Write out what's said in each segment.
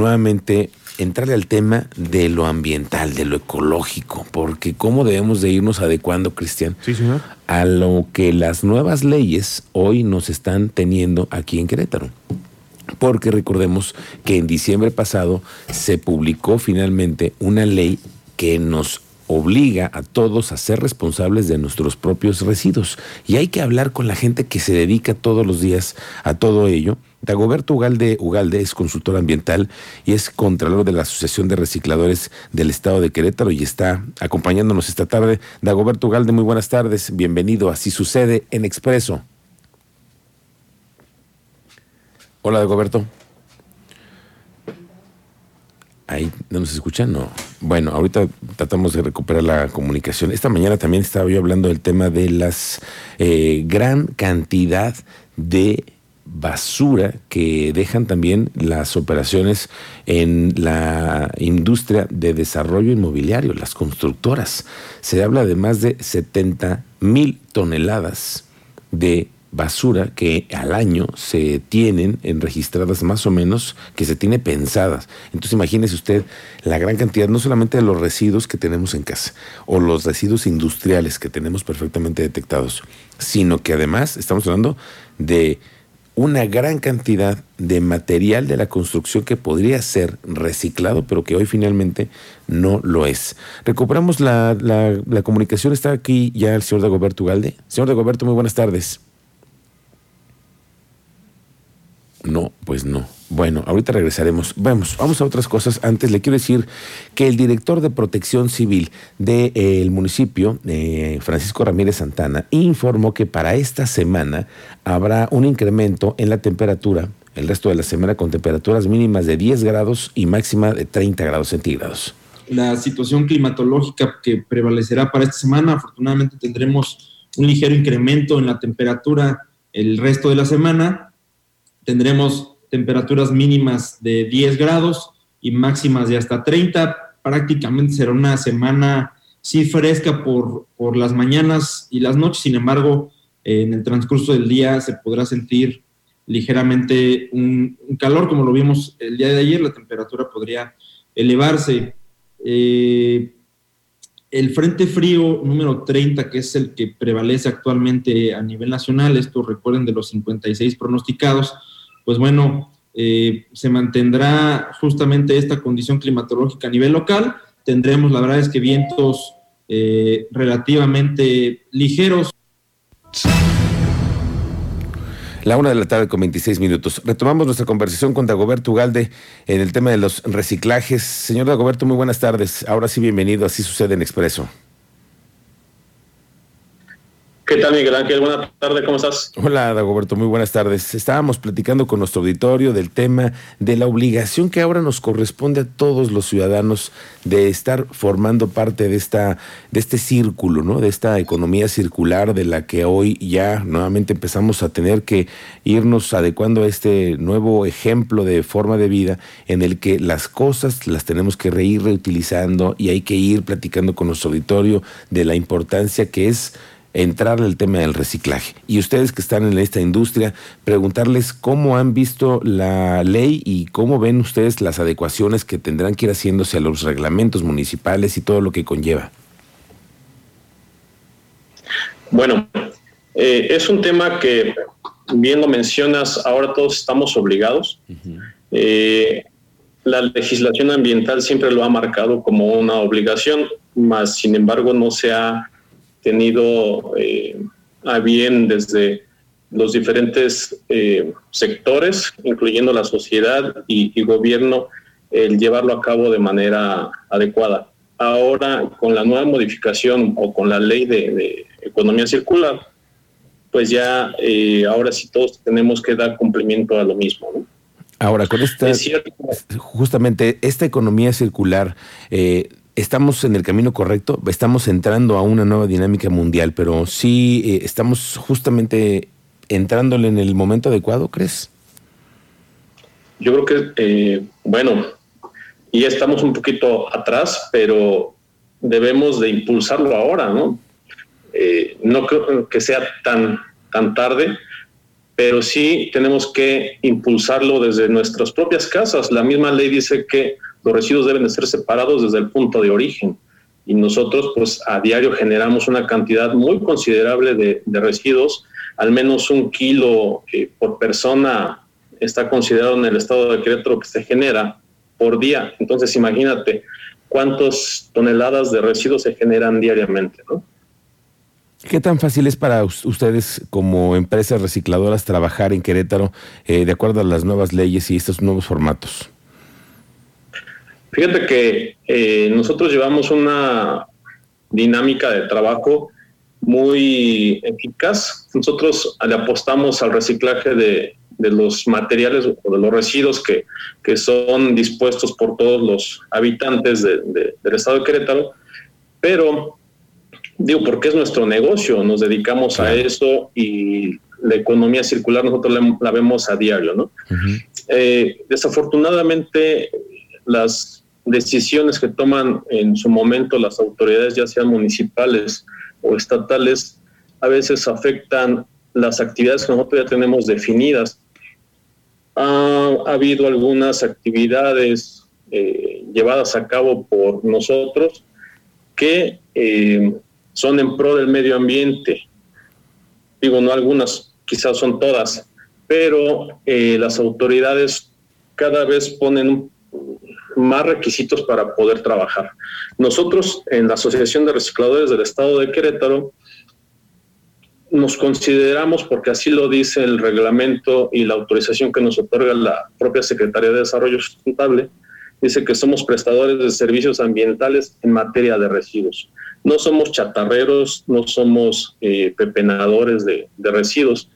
nuevamente entrarle al tema de lo ambiental, de lo ecológico, porque cómo debemos de irnos adecuando, Cristian, sí, señor. a lo que las nuevas leyes hoy nos están teniendo aquí en Querétaro. Porque recordemos que en diciembre pasado se publicó finalmente una ley que nos obliga a todos a ser responsables de nuestros propios residuos. Y hay que hablar con la gente que se dedica todos los días a todo ello. Dagoberto Ugalde Ugalde es consultor ambiental y es contralor de la Asociación de Recicladores del Estado de Querétaro y está acompañándonos esta tarde. Dagoberto Ugalde, muy buenas tardes. Bienvenido. Así sucede en Expreso. Hola, Dagoberto. Ahí no nos escuchan, no. Bueno, ahorita tratamos de recuperar la comunicación. Esta mañana también estaba yo hablando del tema de las eh, gran cantidad de basura que dejan también las operaciones en la industria de desarrollo inmobiliario, las constructoras. Se habla de más de 70 mil toneladas de basura que al año se tienen en registradas más o menos, que se tiene pensadas. Entonces imagínese usted la gran cantidad, no solamente de los residuos que tenemos en casa o los residuos industriales que tenemos perfectamente detectados, sino que además estamos hablando de una gran cantidad de material de la construcción que podría ser reciclado, pero que hoy finalmente no lo es. Recuperamos la, la, comunicación. Está aquí ya el señor Dagoberto Ugalde. Señor Dagoberto, muy buenas tardes. No, pues no. Bueno, ahorita regresaremos. Vamos, vamos a otras cosas. Antes le quiero decir que el director de protección civil del de, eh, municipio, eh, Francisco Ramírez Santana, informó que para esta semana habrá un incremento en la temperatura, el resto de la semana con temperaturas mínimas de 10 grados y máxima de 30 grados centígrados. La situación climatológica que prevalecerá para esta semana, afortunadamente tendremos un ligero incremento en la temperatura el resto de la semana tendremos temperaturas mínimas de 10 grados y máximas de hasta 30. Prácticamente será una semana sí fresca por, por las mañanas y las noches, sin embargo, en el transcurso del día se podrá sentir ligeramente un, calor, como lo vimos el día de ayer, la temperatura podría elevarse. Eh, el Frente Frío número 30, que es el que prevalece actualmente a nivel nacional, esto recuerden de los 56 pronosticados, pues bueno, eh, se mantendrá justamente esta condición climatológica a nivel local. Tendremos, la verdad es que vientos eh, relativamente ligeros. La una de la tarde con 26 minutos. Retomamos nuestra conversación con Dagoberto Ugalde en el tema de los reciclajes. Señor Dagoberto, muy buenas tardes. Ahora sí, bienvenido. Así sucede en Expreso. ¿Qué tal, Miguel Ángel? Buenas tardes, ¿cómo estás? Hola, Dagoberto, muy buenas tardes. Estábamos platicando con nuestro auditorio del tema de la obligación que ahora nos corresponde a todos los ciudadanos de estar formando parte de esta de este círculo, ¿no? De esta economía circular de la que hoy ya nuevamente empezamos a tener que irnos adecuando a este nuevo ejemplo de forma de vida en el que las cosas las tenemos que reír reutilizando y hay que ir platicando con nuestro auditorio de la importancia que es entrar al tema del reciclaje. Y ustedes que están en esta industria, preguntarles cómo han visto la ley y cómo ven ustedes las adecuaciones que tendrán que ir haciéndose a los reglamentos municipales y todo lo que conlleva. Bueno, eh, es un tema que, bien lo mencionas, ahora todos estamos obligados. Eh, la legislación ambiental siempre lo ha marcado como una obligación, más sin embargo no se ha tenido eh, a bien desde los diferentes eh, sectores, incluyendo la sociedad y, gobierno, el llevarlo a cabo de manera adecuada. Ahora, con la nueva modificación o con la ley de, economía circular, pues ya eh, ahora sí todos tenemos que dar cumplimiento a lo mismo. Ahora, con esta, justamente esta economía circular, estamos en el camino correcto, estamos entrando a una nueva dinámica mundial, pero sí eh, estamos justamente entrándole en el momento adecuado, ¿crees? Yo creo que, eh, bueno, y estamos un poquito atrás, pero debemos de impulsarlo ahora, ¿no? Eh, no creo que sea tan, tan tarde, pero sí tenemos que impulsarlo desde nuestras propias casas. La misma ley dice que los residuos deben de ser separados desde el punto de origen y nosotros pues a diario generamos una cantidad muy considerable de, residuos, al menos un kilo eh, por persona está considerado en el estado de Querétaro que se genera por día. Entonces imagínate cuántas toneladas de residuos se generan diariamente, ¿no? ¿Qué tan fácil es para ustedes como empresas recicladoras trabajar en Querétaro eh, de acuerdo a las nuevas leyes y estos nuevos formatos? Fíjate que eh, nosotros llevamos una dinámica de trabajo muy eficaz. Nosotros le apostamos al reciclaje de, los materiales o de los residuos que, que, son dispuestos por todos los habitantes del estado de Querétaro, pero digo, porque es nuestro negocio, nos dedicamos a eso y la economía circular nosotros la, vemos a diario, ¿no? Eh, desafortunadamente, las decisiones que toman en su momento las autoridades, ya sean municipales o estatales, a veces afectan las actividades que nosotros ya tenemos definidas. Ha, habido algunas actividades eh, llevadas a cabo por nosotros que eh, son en pro del medio ambiente. Digo, no algunas, quizás son todas, pero eh, las autoridades cada vez ponen más requisitos para poder trabajar. Nosotros en la Asociación de Recicladores del Estado de Querétaro nos consideramos, porque así lo dice el reglamento y la autorización que nos otorga la propia Secretaría de Desarrollo Sustentable, dice que somos prestadores de servicios ambientales en materia de residuos. No somos chatarreros, no somos eh, pepenadores de, de residuos.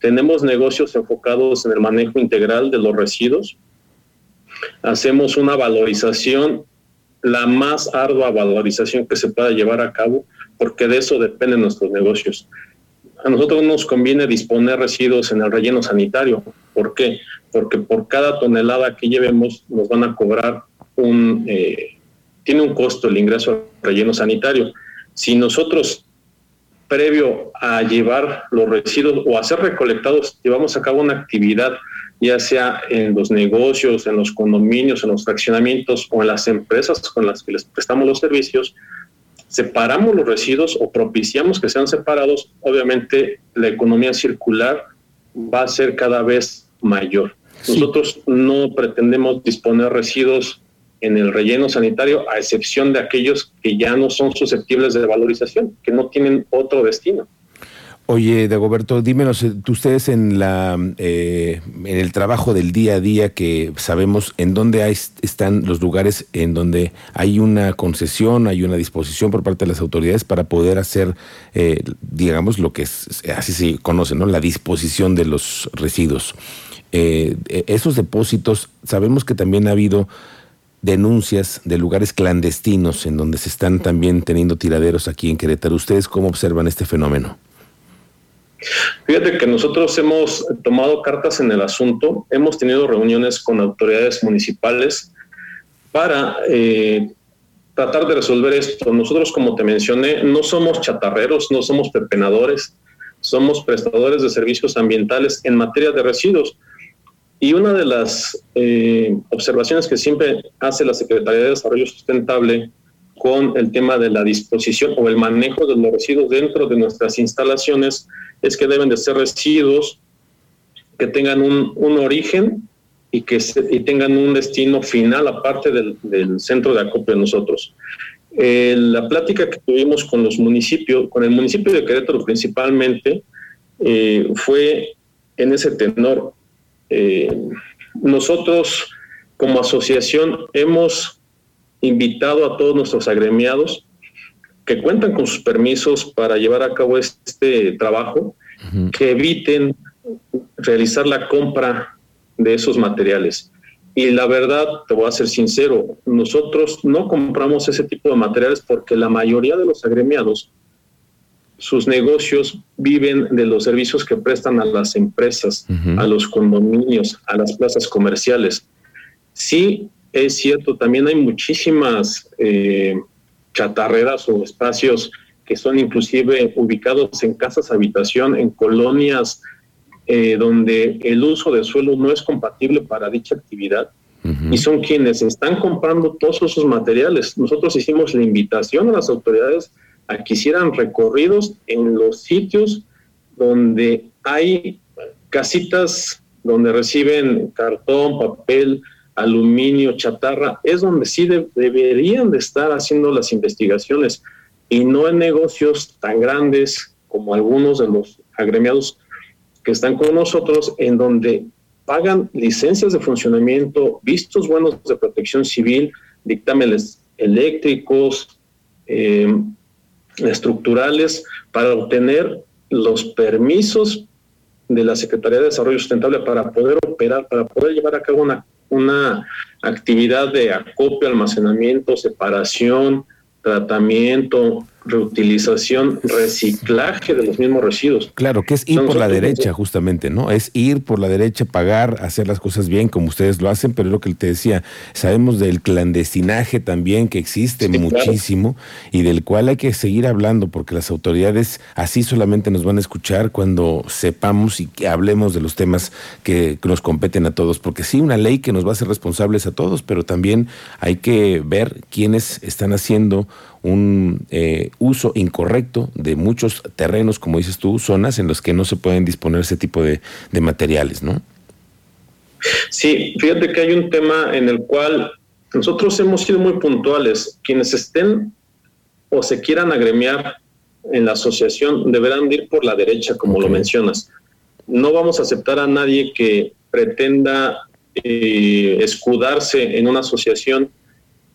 Tenemos negocios enfocados en el manejo integral de los residuos. Hacemos una valorización, la más ardua valorización que se pueda llevar a cabo, porque de eso dependen nuestros negocios. A nosotros nos conviene disponer residuos en el relleno sanitario. ¿Por qué? Porque por cada tonelada que llevemos nos van a cobrar un, eh, tiene un costo el ingreso al relleno sanitario. Si nosotros, previo a llevar los residuos o a ser recolectados, llevamos a cabo una actividad, ya sea en los negocios, en los condominios, en los fraccionamientos o en las empresas con las que les prestamos los servicios, separamos los residuos o propiciamos que sean separados, obviamente la economía circular va a ser cada vez mayor. Nosotros no pretendemos disponer residuos en el relleno sanitario, a excepción de aquellos que ya no son susceptibles de valorización, que no tienen otro destino. Oye, Dagoberto, dímenos, eh, ustedes en la eh, en el trabajo del día a día que sabemos en dónde hay, están los lugares en donde hay una concesión, hay una disposición por parte de las autoridades para poder hacer, eh, digamos, lo que es, así se conoce, ¿no? La disposición de los residuos. esos depósitos, sabemos que también ha habido denuncias de lugares clandestinos en donde se están también teniendo tiraderos aquí en Querétaro. ¿Ustedes cómo observan este fenómeno? Fíjate que nosotros hemos tomado cartas en el asunto, hemos tenido reuniones con autoridades municipales para eh, tratar de resolver esto. Nosotros, como te mencioné, no somos chatarreros, no somos pepenadores, somos prestadores de servicios ambientales en materia de residuos. Y una de las eh, observaciones que siempre hace la Secretaría de Desarrollo Sustentable con el tema de la disposición o el manejo de los residuos dentro de nuestras instalaciones es que deben de ser residuos que tengan un, origen y que tengan un destino final aparte del, centro de acopio de nosotros. Eh, la plática que tuvimos con los municipios, con el municipio de Querétaro principalmente, eh, fue en ese tenor. Eh, nosotros como asociación hemos invitado a todos nuestros agremiados que cuentan con sus permisos para llevar a cabo este trabajo, que eviten realizar la compra de esos materiales. Y la verdad, te voy a ser sincero, nosotros no compramos ese tipo de materiales porque la mayoría de los agremiados sus negocios viven de los servicios que prestan a las empresas, a los condominios, a las plazas comerciales. Sí, es cierto, también hay muchísimas eh, chatarreras o espacios que son inclusive ubicados en casas habitación, en colonias eh, donde el uso de suelo no es compatible para dicha actividad y son quienes están comprando todos esos materiales. Nosotros hicimos la invitación a las autoridades a que hicieran recorridos en los sitios donde hay casitas donde reciben cartón, papel, aluminio, chatarra, es donde sí deberían de estar haciendo las investigaciones y no en negocios tan grandes como algunos de los agremiados que están con nosotros, en donde pagan licencias de funcionamiento, vistos buenos de protección civil, dictámenes eléctricos, eh, estructurales, para obtener los permisos de la Secretaría de Desarrollo Sustentable para poder operar, para poder llevar a cabo una, una actividad de acopio, almacenamiento, separación, tratamiento, reutilización, reciclaje de los mismos residuos. Claro, que es ir por la derecha justamente, ¿no? Es ir por la derecha, pagar, hacer las cosas bien como ustedes lo hacen, pero es lo que te decía, sabemos del clandestinaje también que existe muchísimo y del cual hay que seguir hablando porque las autoridades así solamente nos van a escuchar cuando sepamos y que hablemos de los temas que nos competen a todos, porque sí, una ley que nos va a hacer responsables a todos, pero también hay que ver quiénes están haciendo un eh, uso incorrecto de muchos terrenos, como dices tú, zonas en las que no se pueden disponer ese tipo de, materiales, ¿no? Sí, fíjate que hay un tema en el cual nosotros hemos sido muy puntuales. Quienes estén o se quieran agremiar en la asociación deberán ir por la derecha, como lo mencionas. No vamos a aceptar a nadie que pretenda eh, escudarse en una asociación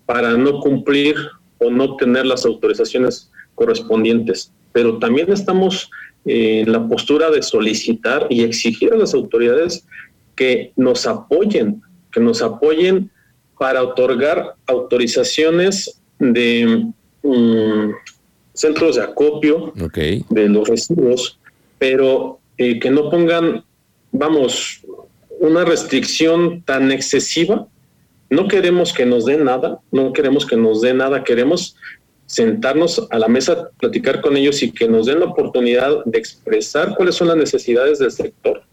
para no cumplir o no tener las autorizaciones correspondientes. Pero también estamos en la postura de solicitar y exigir a las autoridades que nos apoyen, que nos apoyen para otorgar autorizaciones de mm, centros de acopio de los residuos, pero eh, que no pongan, vamos, una restricción tan excesiva no queremos que nos den nada, no queremos que nos den nada, queremos sentarnos a la mesa, platicar con ellos y que nos den la oportunidad de expresar cuáles son las necesidades del sector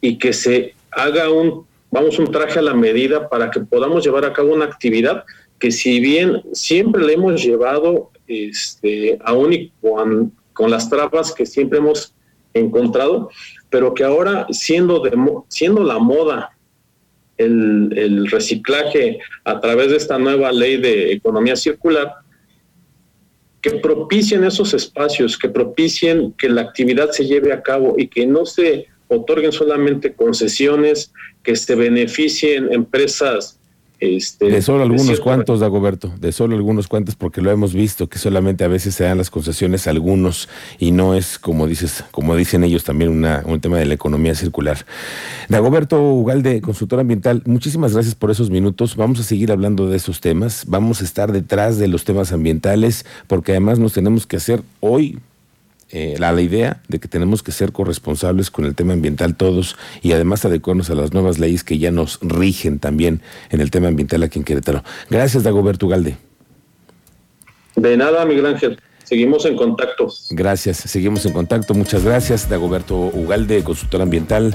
y que se haga un, vamos, un traje a la medida para que podamos llevar a cabo una actividad que si bien siempre le hemos llevado este, aún y con, con las trabas que siempre hemos encontrado, pero que ahora siendo, de, siendo la moda el, reciclaje a través de esta nueva ley de economía circular, que propicien esos espacios, que propicien que la actividad se lleve a cabo y que no se otorguen solamente concesiones, que se beneficien empresas este, de solo algunos cuantos, Dagoberto, de solo algunos cuantos, porque lo hemos visto, que solamente a veces se dan las concesiones a algunos y no es, como dices, como dicen ellos, también una, un tema de la economía circular. Dagoberto Ugalde, consultor ambiental, muchísimas gracias por esos minutos. Vamos a seguir hablando de esos temas, vamos a estar detrás de los temas ambientales, porque además nos tenemos que hacer hoy, eh, la, la, idea de que tenemos que ser corresponsables con el tema ambiental todos y además adecuarnos a las nuevas leyes que ya nos rigen también en el tema ambiental aquí en Querétaro. Gracias, Dagoberto Ugalde. De nada, Miguel Ángel. Seguimos en contacto. Gracias, seguimos en contacto. Muchas gracias, Dagoberto Ugalde, consultor ambiental.